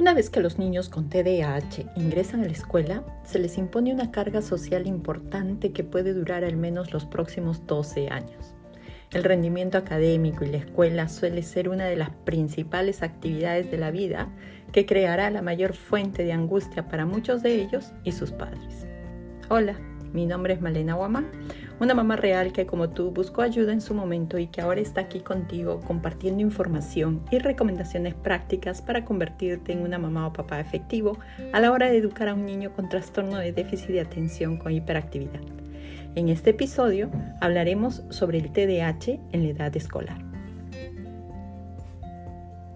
Una vez que los niños con TDAH ingresan a la escuela, se les impone una carga social importante que puede durar al menos los próximos 12 años. El rendimiento académico y la escuela suele ser una de las principales actividades de la vida que creará la mayor fuente de angustia para muchos de ellos y sus padres. Hola, mi nombre es Malena Guamán, una mamá real que como tú buscó ayuda en su momento y que ahora está aquí contigo compartiendo información y recomendaciones prácticas para convertirte en una mamá o papá efectivo a la hora de educar a un niño con trastorno de déficit de atención con hiperactividad. En este episodio hablaremos sobre el TDAH en la edad escolar.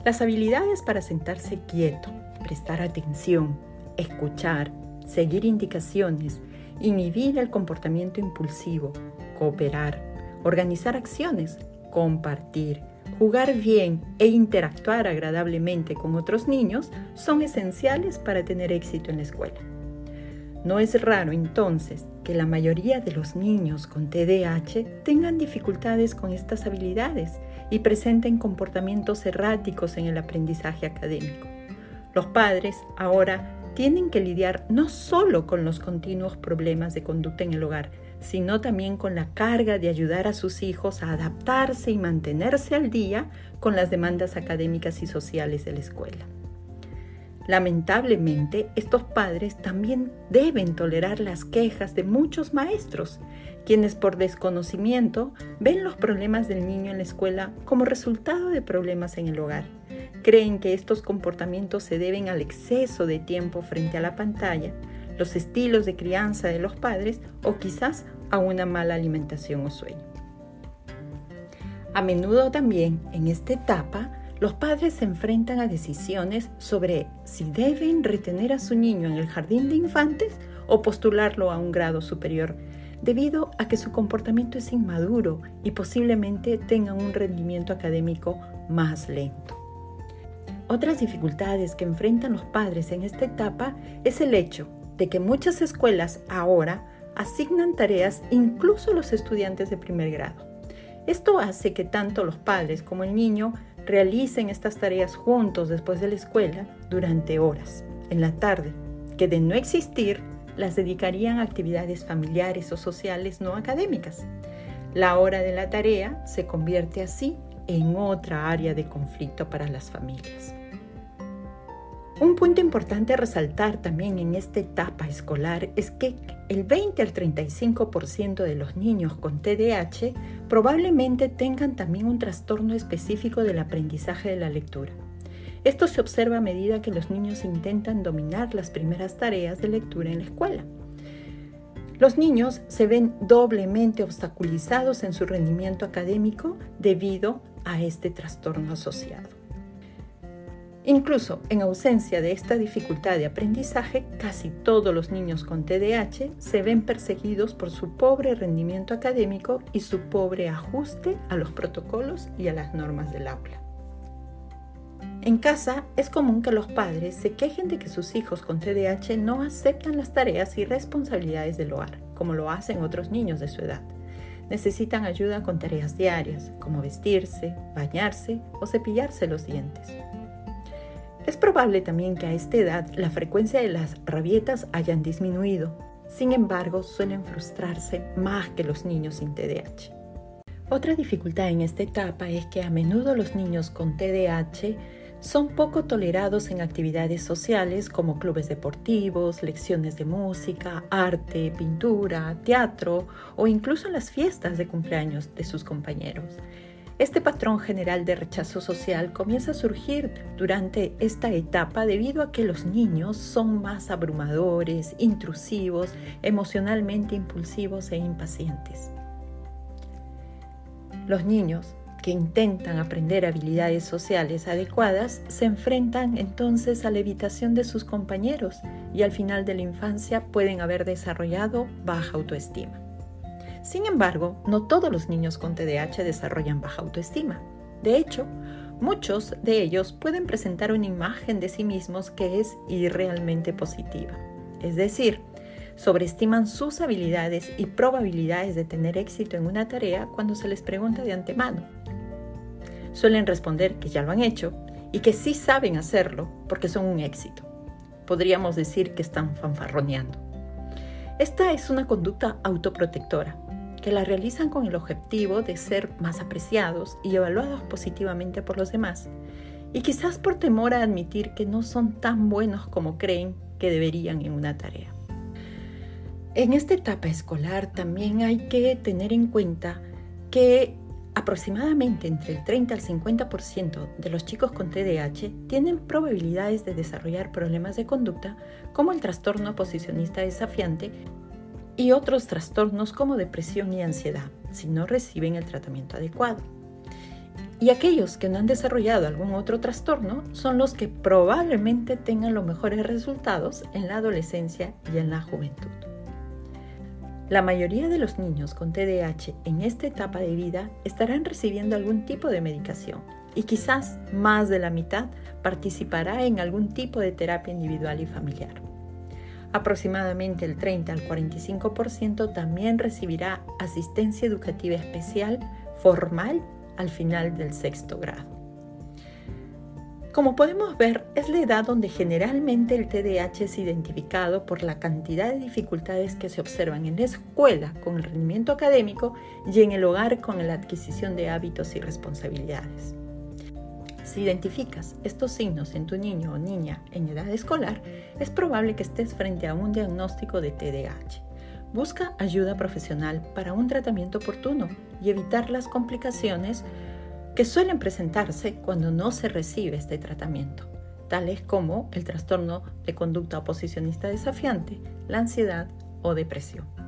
Las habilidades para sentarse quieto, prestar atención, escuchar, seguir indicaciones, inhibir el comportamiento impulsivo, cooperar, organizar acciones, compartir, jugar bien e interactuar agradablemente con otros niños son esenciales para tener éxito en la escuela. No es raro entonces que la mayoría de los niños con TDAH tengan dificultades con estas habilidades y presenten comportamientos erráticos en el aprendizaje académico. Los padres ahora tienen que lidiar no solo con los continuos problemas de conducta en el hogar, sino también con la carga de ayudar a sus hijos a adaptarse y mantenerse al día con las demandas académicas y sociales de la escuela. Lamentablemente, estos padres también deben tolerar las quejas de muchos maestros, quienes por desconocimiento ven los problemas del niño en la escuela como resultado de problemas en el hogar. Creen que estos comportamientos se deben al exceso de tiempo frente a la pantalla, los estilos de crianza de los padres o quizás a una mala alimentación o sueño. A menudo también en esta etapa los padres se enfrentan a decisiones sobre si deben retener a su niño en el jardín de infantes o postularlo a un grado superior, debido a que su comportamiento es inmaduro y posiblemente tengan un rendimiento académico más lento. Otras dificultades que enfrentan los padres en esta etapa es el hecho de que muchas escuelas ahora asignan tareas incluso a los estudiantes de primer grado. Esto hace que tanto los padres como el niño realicen estas tareas juntos después de la escuela durante horas, en la tarde, que de no existir las dedicarían a actividades familiares o sociales no académicas. La hora de la tarea se convierte así en otra área de conflicto para las familias. Un punto importante a resaltar también en esta etapa escolar es que el 20 al 35% de los niños con TDAH probablemente tengan también un trastorno específico del aprendizaje de la lectura. Esto se observa a medida que los niños intentan dominar las primeras tareas de lectura en la escuela. Los niños se ven doblemente obstaculizados en su rendimiento académico debido a este trastorno asociado. Incluso en ausencia de esta dificultad de aprendizaje, casi todos los niños con TDAH se ven perseguidos por su pobre rendimiento académico y su pobre ajuste a los protocolos y a las normas del aula. En casa es común que los padres se quejen de que sus hijos con TDAH no aceptan las tareas y responsabilidades del hogar, como lo hacen otros niños de su edad. Necesitan ayuda con tareas diarias, como vestirse, bañarse o cepillarse los dientes. Es probable también que a esta edad la frecuencia de las rabietas hayan disminuido. Sin embargo, suelen frustrarse más que los niños sin TDAH. Otra dificultad en esta etapa es que a menudo los niños con TDAH son poco tolerados en actividades sociales como clubes deportivos, lecciones de música, arte, pintura, teatro o incluso las fiestas de cumpleaños de sus compañeros. Este patrón general de rechazo social comienza a surgir durante esta etapa debido a que los niños son más abrumadores, intrusivos, emocionalmente impulsivos e impacientes. Los niños que intentan aprender habilidades sociales adecuadas se enfrentan entonces a la evitación de sus compañeros y al final de la infancia pueden haber desarrollado baja autoestima. Sin embargo, no todos los niños con TDAH desarrollan baja autoestima. De hecho, muchos de ellos pueden presentar una imagen de sí mismos que es irrealmente positiva. Es decir, sobreestiman sus habilidades y probabilidades de tener éxito en una tarea cuando se les pregunta de antemano. Suelen responder que ya lo han hecho y que sí saben hacerlo porque son un éxito. Podríamos decir que están fanfarroneando. Esta es una conducta autoprotectora que la realizan con el objetivo de ser más apreciados y evaluados positivamente por los demás, y quizás por temor a admitir que no son tan buenos como creen que deberían en una tarea. En esta etapa escolar también hay que tener en cuenta que aproximadamente entre el 30 al 50% de los chicos con TDAH tienen probabilidades de desarrollar problemas de conducta como el trastorno oposicionista desafiante y otros trastornos como depresión y ansiedad si no reciben el tratamiento adecuado. Y aquellos que no han desarrollado algún otro trastorno son los que probablemente tengan los mejores resultados en la adolescencia y en la juventud. La mayoría de los niños con TDAH en esta etapa de vida estarán recibiendo algún tipo de medicación y quizás más de la mitad participará en algún tipo de terapia individual y familiar. Aproximadamente el 30 al 45% también recibirá asistencia educativa especial formal al final del sexto grado. Como podemos ver, es la edad donde generalmente el TDAH es identificado por la cantidad de dificultades que se observan en la escuela con el rendimiento académico y en el hogar con la adquisición de hábitos y responsabilidades. Si identificas estos signos en tu niño o niña en edad escolar, es probable que estés frente a un diagnóstico de TDAH. Busca ayuda profesional para un tratamiento oportuno y evitar las complicaciones que suelen presentarse cuando no se recibe este tratamiento, tales como el trastorno de conducta oposicionista desafiante, la ansiedad o depresión.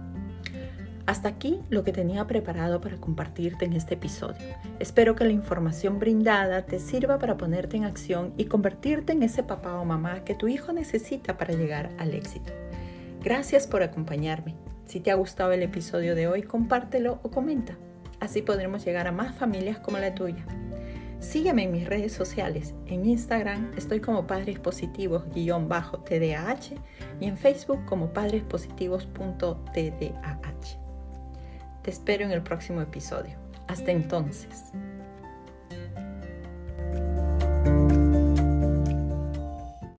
Hasta aquí lo que tenía preparado para compartirte en este episodio. Espero que la información brindada te sirva para ponerte en acción y convertirte en ese papá o mamá que tu hijo necesita para llegar al éxito. Gracias por acompañarme. Si te ha gustado el episodio de hoy, compártelo o comenta. Así podremos llegar a más familias como la tuya. Sígueme en mis redes sociales. En Instagram estoy como Padres Positivos-TDAH y en Facebook como padrespositivos.tdah. Te espero en el próximo episodio. Hasta entonces.